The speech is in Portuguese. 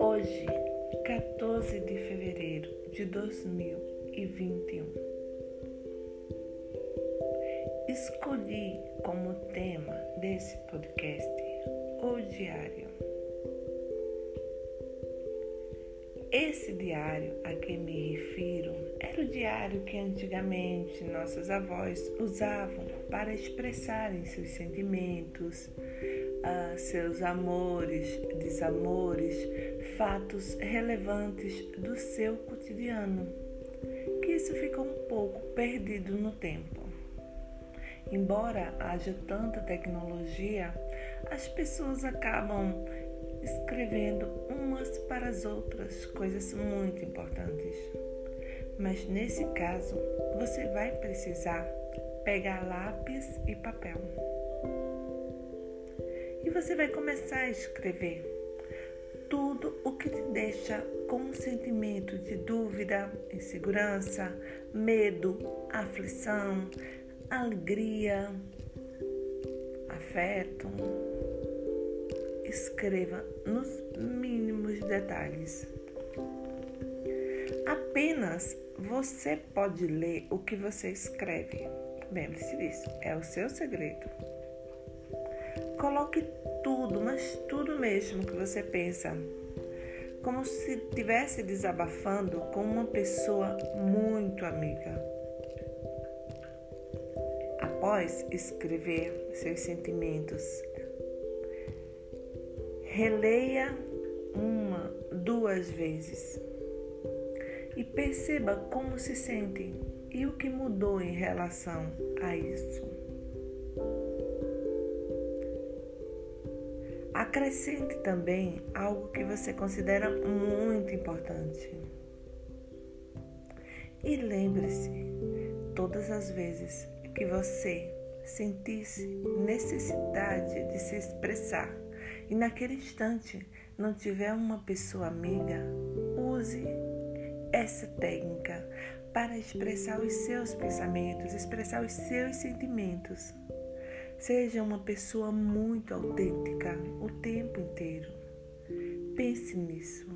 Hoje, 14 de fevereiro de 2021, escolhi como tema desse podcast o diário. Esse diário a que me refiro era o diário que antigamente nossas avós usavam para expressarem seus sentimentos, uh, seus amores, desamores, fatos relevantes do seu cotidiano, que isso ficou um pouco perdido no tempo. Embora haja tanta tecnologia, as pessoas acabam escrevendo umas para as outras coisas muito importantes. Mas nesse caso, você vai precisar pegar lápis e papel. E você vai começar a escrever tudo o que te deixa com um sentimento de dúvida, insegurança, medo, aflição, alegria, afeto escreva nos mínimos detalhes. Apenas você pode ler o que você escreve. Lembre-se disso, é o seu segredo. Coloque tudo, mas tudo mesmo que você pensa, como se estivesse desabafando com uma pessoa muito amiga. Após escrever seus sentimentos, Releia uma, duas vezes e perceba como se sente e o que mudou em relação a isso. Acrescente também algo que você considera muito importante. E lembre-se, todas as vezes que você sentisse necessidade de se expressar, e naquele instante não tiver uma pessoa amiga, use essa técnica para expressar os seus pensamentos, expressar os seus sentimentos. Seja uma pessoa muito autêntica o tempo inteiro. Pense nisso.